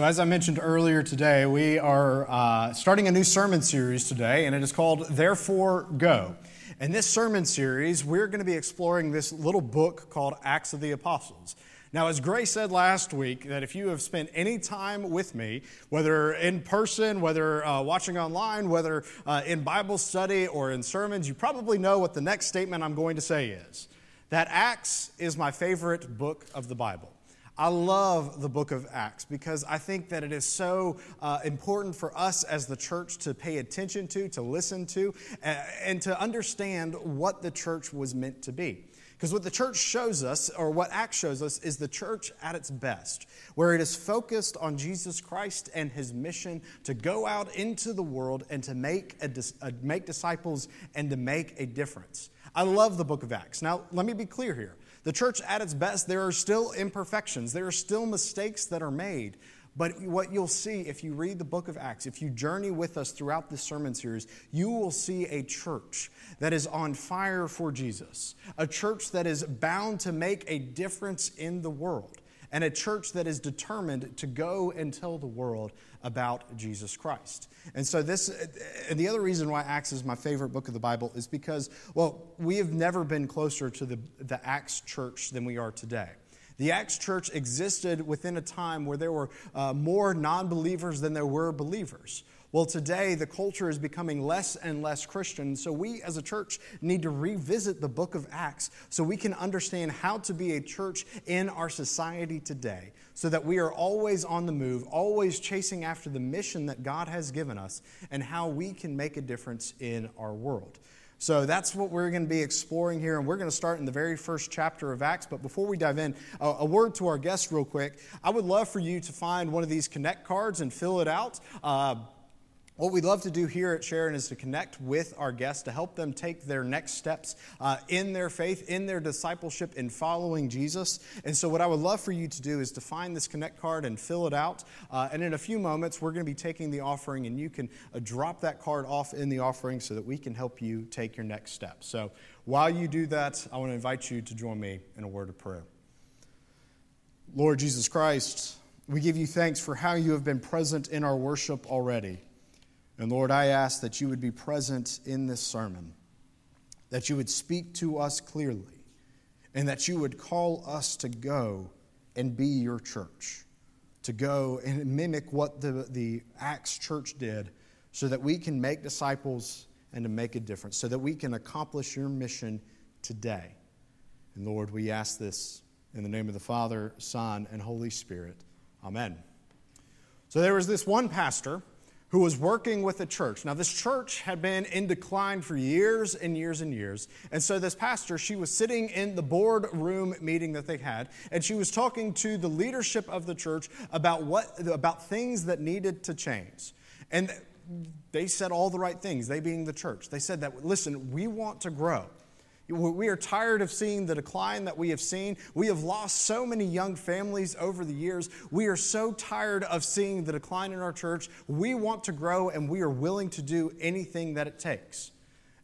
So, as I mentioned earlier today, we are uh, starting a new sermon series today, and it is called Therefore Go. In this sermon series, we're going to be exploring this little book called Acts of the Apostles. Now, as Gray said last week, that if you have spent any time with me, whether in person, whether uh, watching online, whether uh, in Bible study or in sermons, you probably know what the next statement I'm going to say is that Acts is my favorite book of the Bible. I love the book of Acts because I think that it is so uh, important for us as the church to pay attention to, to listen to, and to understand what the church was meant to be. Because what the church shows us, or what Acts shows us, is the church at its best, where it is focused on Jesus Christ and his mission to go out into the world and to make, a, a, make disciples and to make a difference. I love the book of Acts. Now, let me be clear here. The church at its best, there are still imperfections, there are still mistakes that are made. But what you'll see if you read the book of Acts, if you journey with us throughout this sermon series, you will see a church that is on fire for Jesus, a church that is bound to make a difference in the world, and a church that is determined to go and tell the world about Jesus Christ. And so, this, and the other reason why Acts is my favorite book of the Bible is because, well, we have never been closer to the, the Acts church than we are today. The Acts church existed within a time where there were uh, more non believers than there were believers. Well, today the culture is becoming less and less Christian, so we as a church need to revisit the book of Acts so we can understand how to be a church in our society today, so that we are always on the move, always chasing after the mission that God has given us, and how we can make a difference in our world. So that's what we're going to be exploring here, and we're going to start in the very first chapter of Acts. But before we dive in, a, word to our guests, real quick. I would love for you to find one of these Connect cards and fill it out. Uh, what we'd love to do here at Sharon is to connect with our guests to help them take their next steps uh, in their faith, in their discipleship, in following Jesus. And so, what I would love for you to do is to find this Connect card and fill it out. Uh, and in a few moments, we're going to be taking the offering, and you can uh, drop that card off in the offering so that we can help you take your next step. So, while you do that, I want to invite you to join me in a word of prayer. Lord Jesus Christ, we give you thanks for how you have been present in our worship already. And Lord, I ask that you would be present in this sermon, that you would speak to us clearly, and that you would call us to go and be your church, to go and mimic what the, the Acts church did, so that we can make disciples and to make a difference, so that we can accomplish your mission today. And Lord, we ask this in the name of the Father, Son, and Holy Spirit. Amen. So there was this one pastor who was working with a church. Now, this church had been in decline for years and years and years. And so, this pastor, she was sitting in the boardroom meeting that they had, and she was talking to the leadership of the church about, what, about things that needed to change. And they said all the right things, they being the church. They said that, listen, we want to grow. We are tired of seeing the decline that we have seen. We have lost so many young families over the years. We are so tired of seeing the decline in our church. We want to grow and we are willing to do anything that it takes.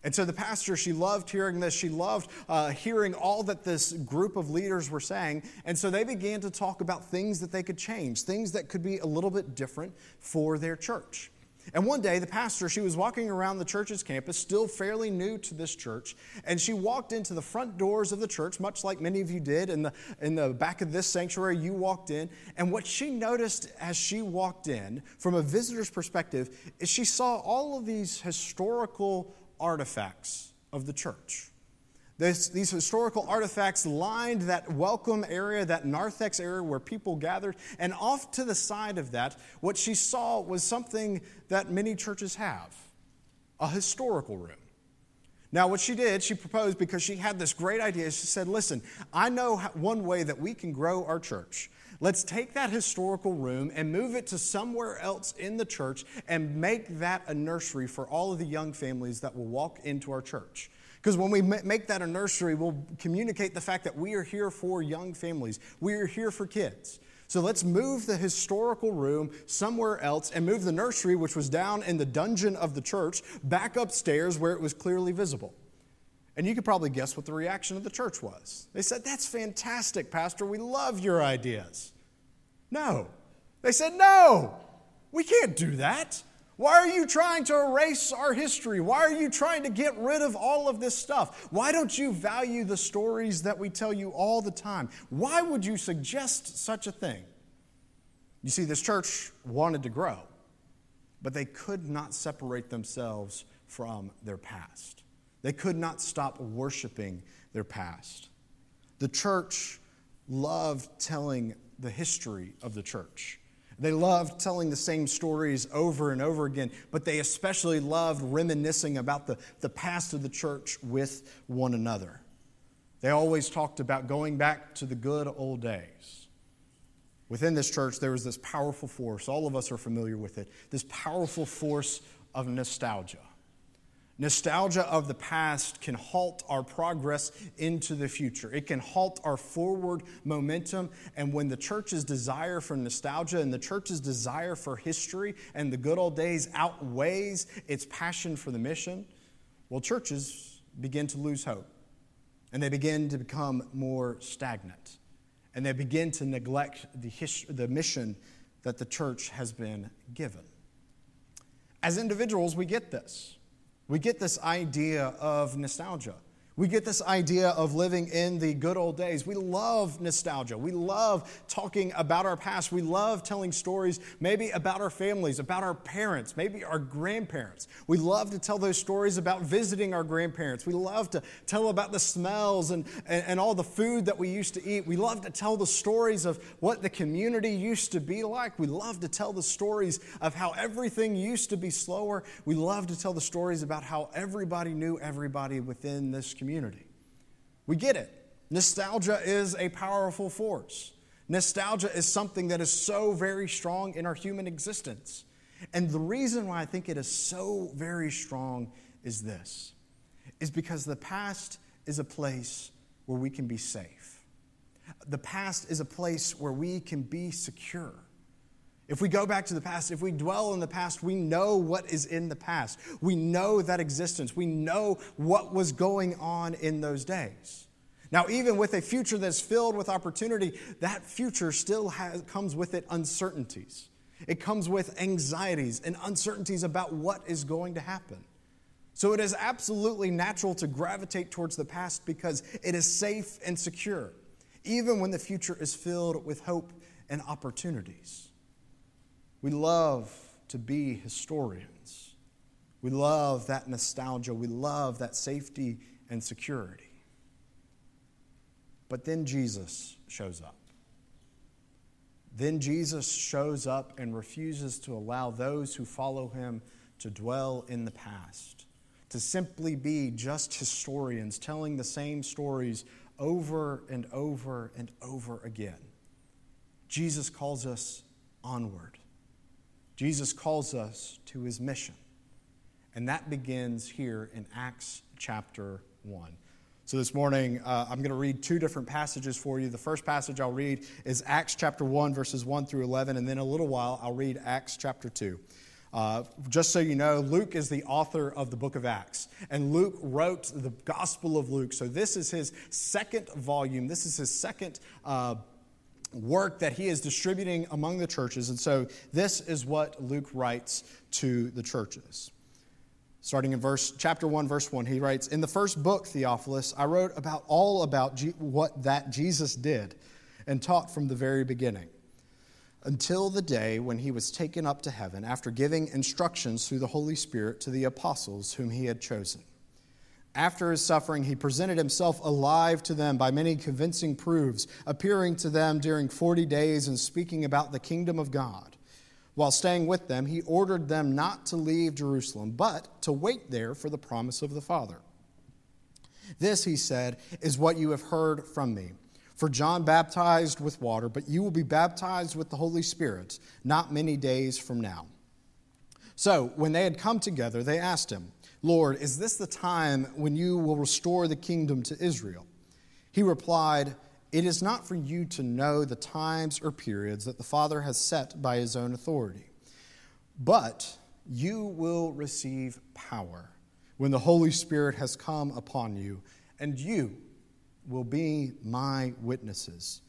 And so the pastor, she loved hearing this. She loved uh, hearing all that this group of leaders were saying. And so they began to talk about things that they could change, things that could be a little bit different for their church. And one day, the pastor, she was walking around the church's campus, still fairly new to this church, and she walked into the front doors of the church, much like many of you did in the, in the back of this sanctuary. You walked in, and what she noticed as she walked in, from a visitor's perspective, is she saw all of these historical artifacts of the church. This, these historical artifacts lined that welcome area, that narthex area where people gathered. And off to the side of that, what she saw was something that many churches have a historical room. Now, what she did, she proposed because she had this great idea. She said, Listen, I know one way that we can grow our church. Let's take that historical room and move it to somewhere else in the church and make that a nursery for all of the young families that will walk into our church. Because when we make that a nursery, we'll communicate the fact that we are here for young families, we are here for kids. So let's move the historical room somewhere else and move the nursery, which was down in the dungeon of the church, back upstairs where it was clearly visible. And you could probably guess what the reaction of the church was. They said, That's fantastic, Pastor. We love your ideas. No, They said, No, we can't do that. Why are you trying to erase our history? Why are you trying to get rid of all of this stuff? Why don't you value the stories that we tell you all the time? Why would you suggest such a thing? You see, this church wanted to grow, but they could not separate themselves from their past. They could not stop worshiping their past. The church loved telling the history of the church. They loved telling the same stories over and over again, but they especially loved reminiscing about the, the past of the church with one another. They always talked about going back to the good old days. Within this church, there was this powerful force, all of us are familiar with it, this powerful force of nostalgia. Nostalgia of the past can halt our progress into the future. It can halt our forward momentum. And when the church's desire for nostalgia and the church's desire for history and the good old days outweighs its passion for the mission, well, churches begin to lose hope. And they begin to become more stagnant. And they begin to neglect the, the mission that the church has been given. As individuals, we get this. We get this idea of nostalgia. We get this idea of living in the good old days. We love nostalgia. We love talking about our past. We love telling stories, maybe about our families, about our parents, maybe our grandparents. We love to tell those stories about visiting our grandparents. We love to tell about the smells and, and, and all the food that we used to eat. We love to tell the stories of what the community used to be like. We love to tell the stories of how everything used to be slower. We love to tell the stories about how everybody knew everybody within this community community. We get it. Nostalgia is a powerful force. Nostalgia is something that is so very strong in our human existence. And the reason why I think it is so very strong is this is because the past is a place where we can be safe. The past is a place where we can be secure. If we go back to the past, if we dwell in the past, we know what is in the past. We know that existence. We know what was going on in those days. Now, even with a future that's filled with opportunity, that future still has, comes with it uncertainties. It comes with anxieties and uncertainties about what is going to happen. So it is absolutely natural to gravitate towards the past because it is safe and secure, even when the future is filled with hope and opportunities. We love to be historians. We love that nostalgia. We love that safety and security. But then Jesus shows up. Then Jesus shows up and refuses to allow those who follow him to dwell in the past, to simply be just historians telling the same stories over and over and over again. Jesus calls us onward. Jesus calls us to his mission. And that begins here in Acts chapter 1. So this morning, uh, I'm going to read two different passages for you. The first passage I'll read is Acts chapter 1, verses 1 through 11, and then a little while, I'll read Acts chapter 2. Uh, just so you know, Luke is the author of the book of Acts, and Luke wrote the Gospel of Luke. So this is his second volume. This is his second uh, work that he is distributing among the churches. And so this is what Luke writes to the churches. Starting in verse chapter 1 verse 1 he writes in the first book Theophilus I wrote about all about G- what that Jesus did and taught from the very beginning until the day when he was taken up to heaven after giving instructions through the Holy Spirit to the apostles whom he had chosen after his suffering, he presented himself alive to them by many convincing proofs, appearing to them during 40 days and speaking about the kingdom of God. While staying with them, he ordered them not to leave Jerusalem, but to wait there for the promise of the Father. This, he said, is what you have heard from me. For John baptized with water, but you will be baptized with the Holy Spirit not many days from now. So, when they had come together, they asked him, Lord, is this the time when you will restore the kingdom to Israel? He replied, It is not for you to know the times or periods that the Father has set by his own authority, but you will receive power when the Holy Spirit has come upon you, and you will be my witnesses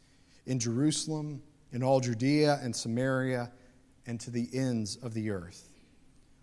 in Jerusalem in all Judea and Samaria and to the ends of the earth.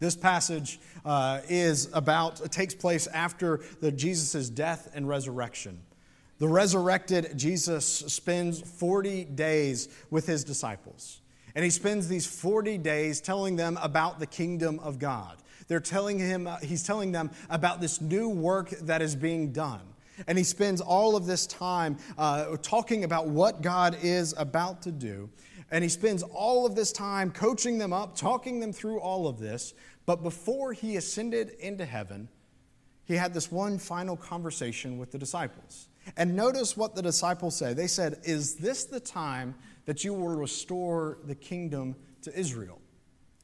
This passage uh, is about, takes place after the Jesus' death and resurrection. The resurrected Jesus spends 40 days with his disciples. And he spends these 40 days telling them about the kingdom of God. They're telling him, uh, he's telling them about this new work that is being done. And he spends all of this time uh, talking about what God is about to do. And he spends all of this time coaching them up, talking them through all of this. But before he ascended into heaven, he had this one final conversation with the disciples. And notice what the disciples say. They said, Is this the time that you will restore the kingdom to Israel?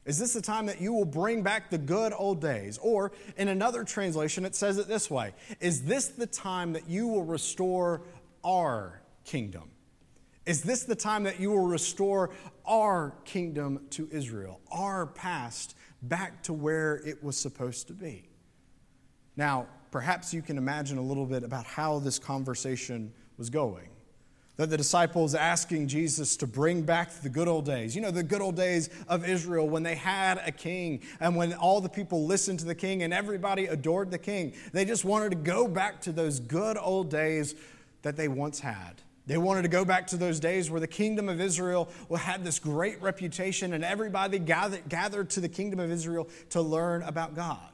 Is this the time that you will bring back the good old days? Or in another translation, it says it this way Is this the time that you will restore our kingdom? Is this the time that you will restore our kingdom to Israel, our past back to where it was supposed to be? Now, perhaps you can imagine a little bit about how this conversation was going. That the disciples asking Jesus to bring back the good old days. You know, the good old days of Israel when they had a king and when all the people listened to the king and everybody adored the king. They just wanted to go back to those good old days that they once had. They wanted to go back to those days where the kingdom of Israel had this great reputation and everybody gathered, gathered to the kingdom of Israel to learn about God.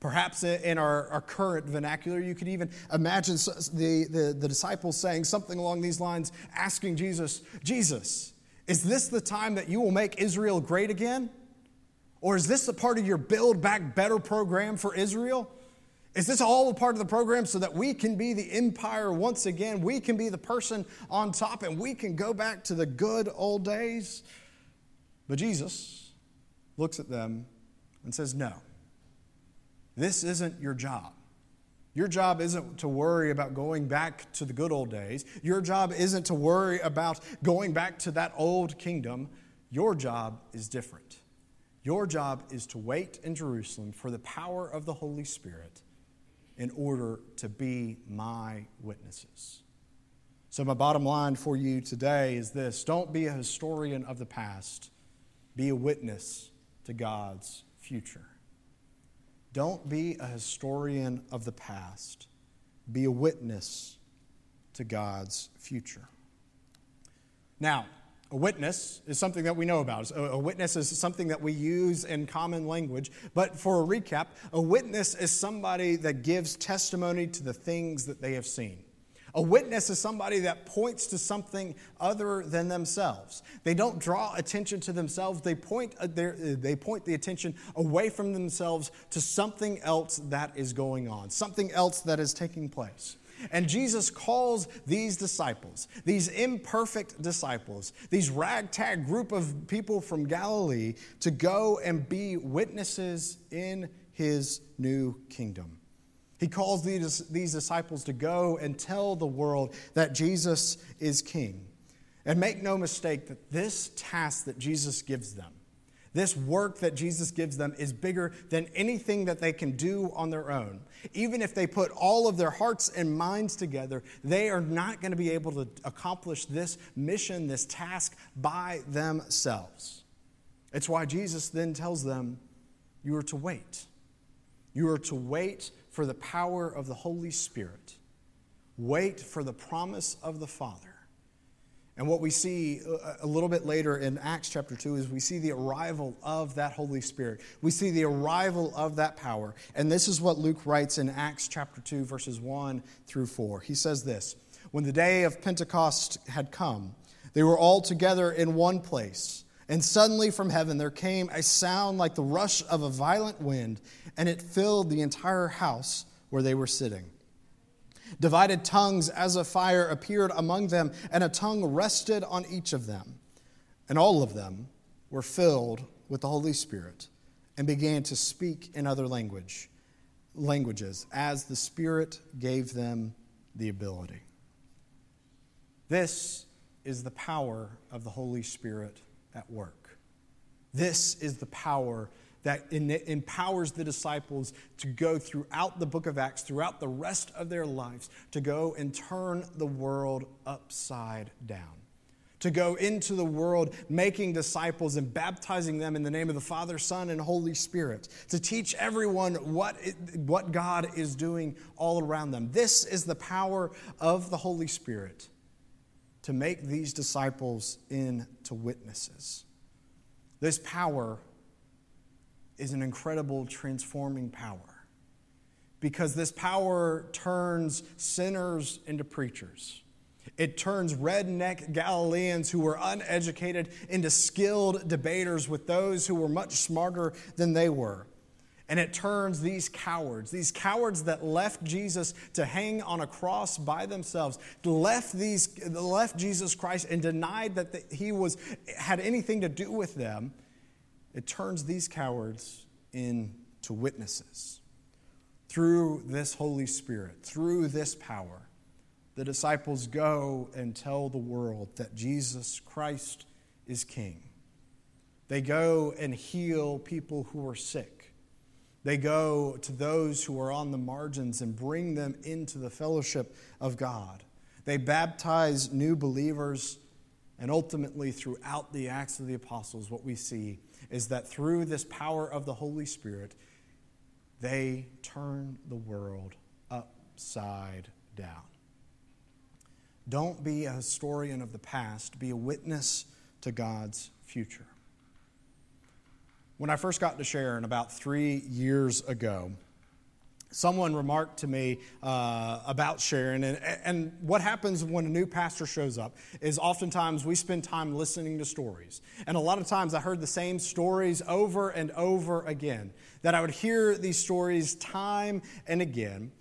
Perhaps in our, our current vernacular, you could even imagine the, the, the disciples saying something along these lines, asking Jesus, Jesus, is this the time that you will make Israel great again? Or is this a part of your Build Back Better program for Israel? Is this all a part of the program so that we can be the empire once again? We can be the person on top and we can go back to the good old days? But Jesus looks at them and says, No, this isn't your job. Your job isn't to worry about going back to the good old days. Your job isn't to worry about going back to that old kingdom. Your job is different. Your job is to wait in Jerusalem for the power of the Holy Spirit in order to be my witnesses. So, my bottom line for you today is this don't be a historian of the past, be a witness to God's future. Don't be a historian of the past, be a witness to God's future. Now, a witness is something that we know about. A witness is something that we use in common language. But for a recap, a witness is somebody that gives testimony to the things that they have seen. A witness is somebody that points to something other than themselves. They don't draw attention to themselves, they point, uh, their, uh, they point the attention away from themselves to something else that is going on, something else that is taking place. And Jesus calls these disciples, these imperfect disciples, these ragtag group of people from Galilee, to go and be witnesses in his new kingdom. He calls these, these disciples to go and tell the world that Jesus is king. And make no mistake that this task that Jesus gives them this work that Jesus gives them is bigger than anything that they can do on their own. Even if they put all of their hearts and minds together, they are not going to be able to accomplish this mission, this task by themselves. It's why Jesus then tells them, You are to wait. You are to wait for the power of the Holy Spirit. Wait for the promise of the Father. And what we see uh, a little bit later in Acts chapter 2 is we see the arrival of that Holy Spirit. We see the arrival of that power. And this is what Luke writes in Acts chapter 2, verses 1 through 4. He says this When the day of Pentecost had come, they were all together in one place. And suddenly from heaven there came a sound like the rush of a violent wind, and it filled the entire house where they were sitting. Divided tongues as a fire appeared among them, and a tongue rested on each of them. And all of them were filled with the Holy Spirit and began to speak in other language, languages as the Spirit gave them the ability. This is the power of the Holy Spirit at work. This is the power that empowers the disciples to go throughout the book of Acts, throughout the rest of their lives, to go and turn the world upside down to go into the world making disciples and baptizing them in the name of the Father, Son, and Holy Spirit, to teach everyone what, it, what God is doing all around them. This is the power of the Holy Spirit to make these disciples into witnesses. This power is an incredible transforming power because this power turns sinners into preachers it turns redneck Galileans who were uneducated into skilled debaters with those who were much smarter than they were. And it turns these cowards, these cowards that left Jesus to hang on a cross by themselves, left, these, left Jesus Christ and denied that he was, had anything to do with them, it turns these cowards into witnesses. Through this Holy Spirit, through this power, the disciples go and tell the world that Jesus Christ is King. They go and heal people who are sick. They go to those who are on the margins and bring them into the fellowship of God. They baptize new believers. And ultimately, throughout the Acts of the Apostles, what we see is that through this power of the Holy Spirit, they turn the world upside down. Don't be a historian of the past, be a witness to God's future. When I first got to Sharon about three years ago, someone remarked to me uh, about Sharon. And, and what happens when a new pastor shows up is oftentimes we spend time listening to stories. And a lot of times I heard the same stories over and over again, that I would hear these stories time and again.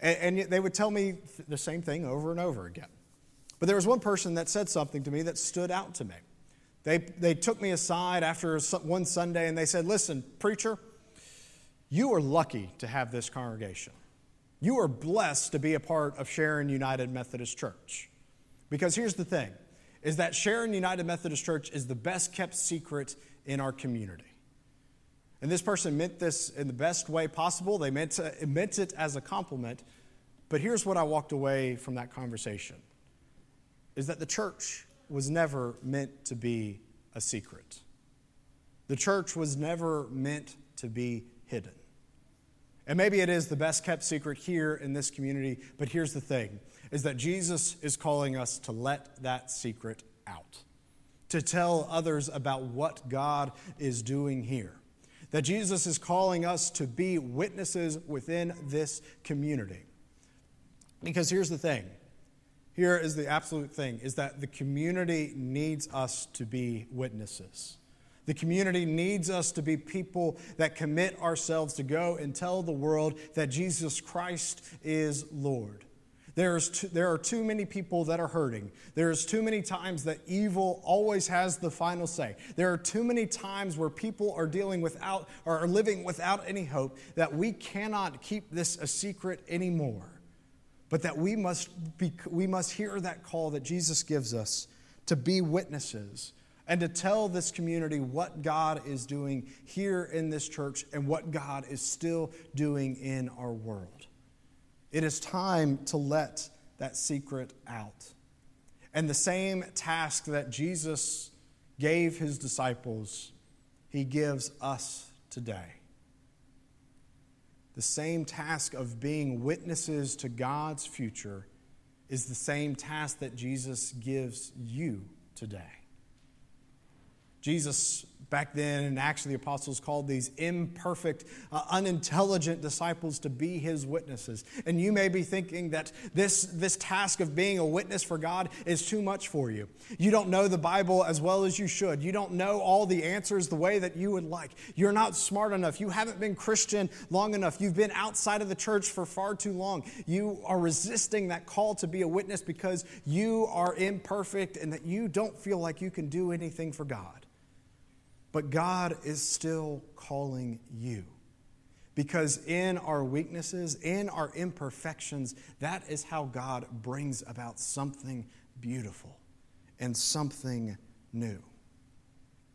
And, and they would tell me the same thing over and over again. But there was one person that said something to me that stood out to me. They, they took me aside after one Sunday and they said, Listen, preacher, you are lucky to have this congregation. You are blessed to be a part of Sharon United Methodist Church. Because here's the thing is that Sharon United Methodist Church is the best kept secret in our community. And this person meant this in the best way possible. They meant, to, meant it as a compliment. But here's what I walked away from that conversation is that the church was never meant to be a secret. The church was never meant to be hidden. And maybe it is the best kept secret here in this community, but here's the thing is that Jesus is calling us to let that secret out. To tell others about what God is doing here. That Jesus is calling us to be witnesses within this community. Because here's the thing here is the absolute thing is that the community needs us to be witnesses. The community needs us to be people that commit ourselves to go and tell the world that Jesus Christ is Lord. There's too, there are too many people that are hurting. There's too many times that evil always has the final say. There are too many times where people are dealing without or are living without any hope that we cannot keep this a secret anymore but that we must, be, we must hear that call that Jesus gives us to be witnesses and to tell this community what God is doing here in this church and what God is still doing in our world. It is time to let that secret out. And the same task that Jesus gave his disciples, he gives us today the same task of being witnesses to God's future is the same task that Jesus gives you today. Jesus back then in Acts the Apostles called these imperfect, uh, unintelligent disciples to be his witnesses. And you may be thinking that this, this task of being a witness for God is too much for you. You don't know the Bible as well as you should. You don't know all the answers the way that you would like. You're not smart enough. You haven't been Christian long enough. You've been outside of the church for far too long. You are resisting that call to be a witness because you are imperfect and that you don't feel like you can do anything for God. But God is still calling you. Because in our weaknesses, in our imperfections, that is how God brings about something beautiful and something new.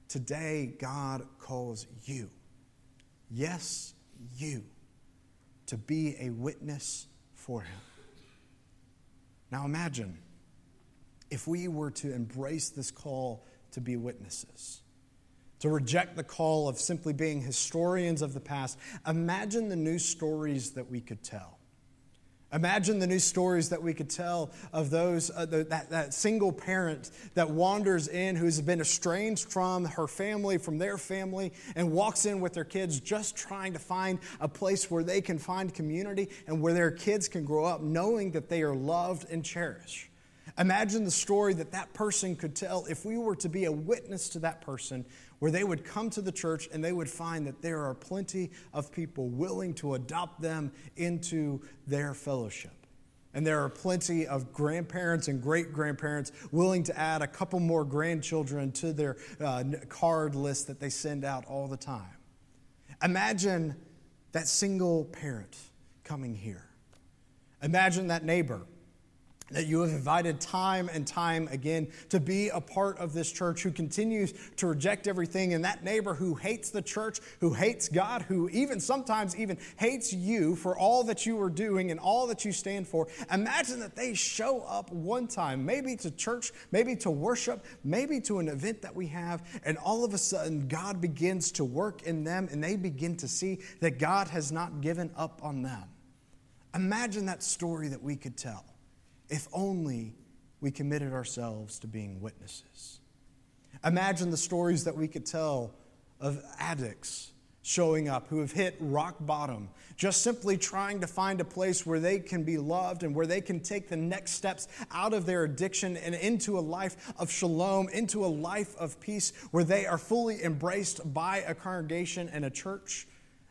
Today, God calls you, yes, you, to be a witness for Him. Now imagine if we were to embrace this call to be witnesses, to reject the call of simply being historians of the past, imagine the new stories that we could tell. Imagine the new stories that we could tell of those, uh, the, that, that single parent that wanders in who's been estranged from her family, from their family, and walks in with their kids just trying to find a place where they can find community and where their kids can grow up knowing that they are loved and cherished. Imagine the story that that person could tell if we were to be a witness to that person, where they would come to the church and they would find that there are plenty of people willing to adopt them into their fellowship. And there are plenty of grandparents and great grandparents willing to add a couple more grandchildren to their uh, card list that they send out all the time. Imagine that single parent coming here. Imagine that neighbor that you have invited time and time again to be a part of this church who continues to reject everything. And that neighbor who hates the church who hates god who even sometimes even hates you for all that you are doing and all that you stand for. Imagine that they show up one time maybe to church maybe to worship maybe to an event that we have and all of a sudden god begins to work in them and they begin to see that god has not given up on them. Imagine that story that we could tell if only we committed ourselves to being witnesses. Imagine the stories that we could tell of addicts showing up who have hit rock bottom, just simply trying to find a place where they can be loved and where they can take the next steps out of their addiction and into a life of shalom, into a life of peace where they are fully embraced by a congregation and a church.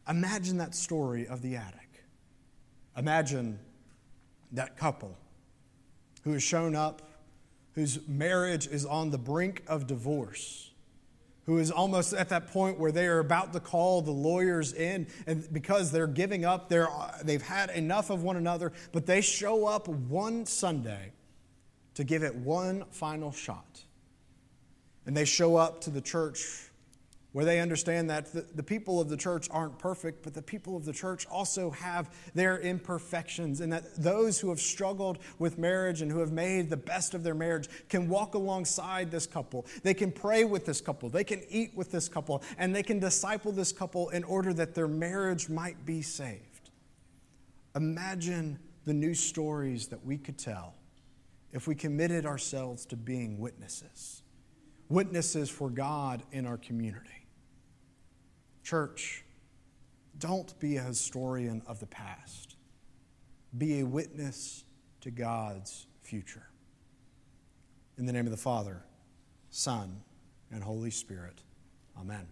Imagine that story of the addict. Imagine that couple who has shown up, whose marriage is on the brink of divorce, who is almost at that point where they are about to call the lawyers in, and because they're giving up, they're, they've had enough of one another, but they show up one Sunday to give it one final shot. And they show up to the church where they understand that the, the, people of the church aren't perfect, but the people of the church also have their imperfections, and that those who have struggled with marriage and who have made the best of their marriage can walk alongside this couple. They can pray with this couple, they can eat with this couple, and they can disciple this couple in order that their marriage might be saved. Imagine the new stories that we could tell if we committed ourselves to being witnesses, witnesses for God in our community. Church, don't be a historian of the past. Be a witness to God's future. In the name of the Father, Son, and Holy Spirit. Amen.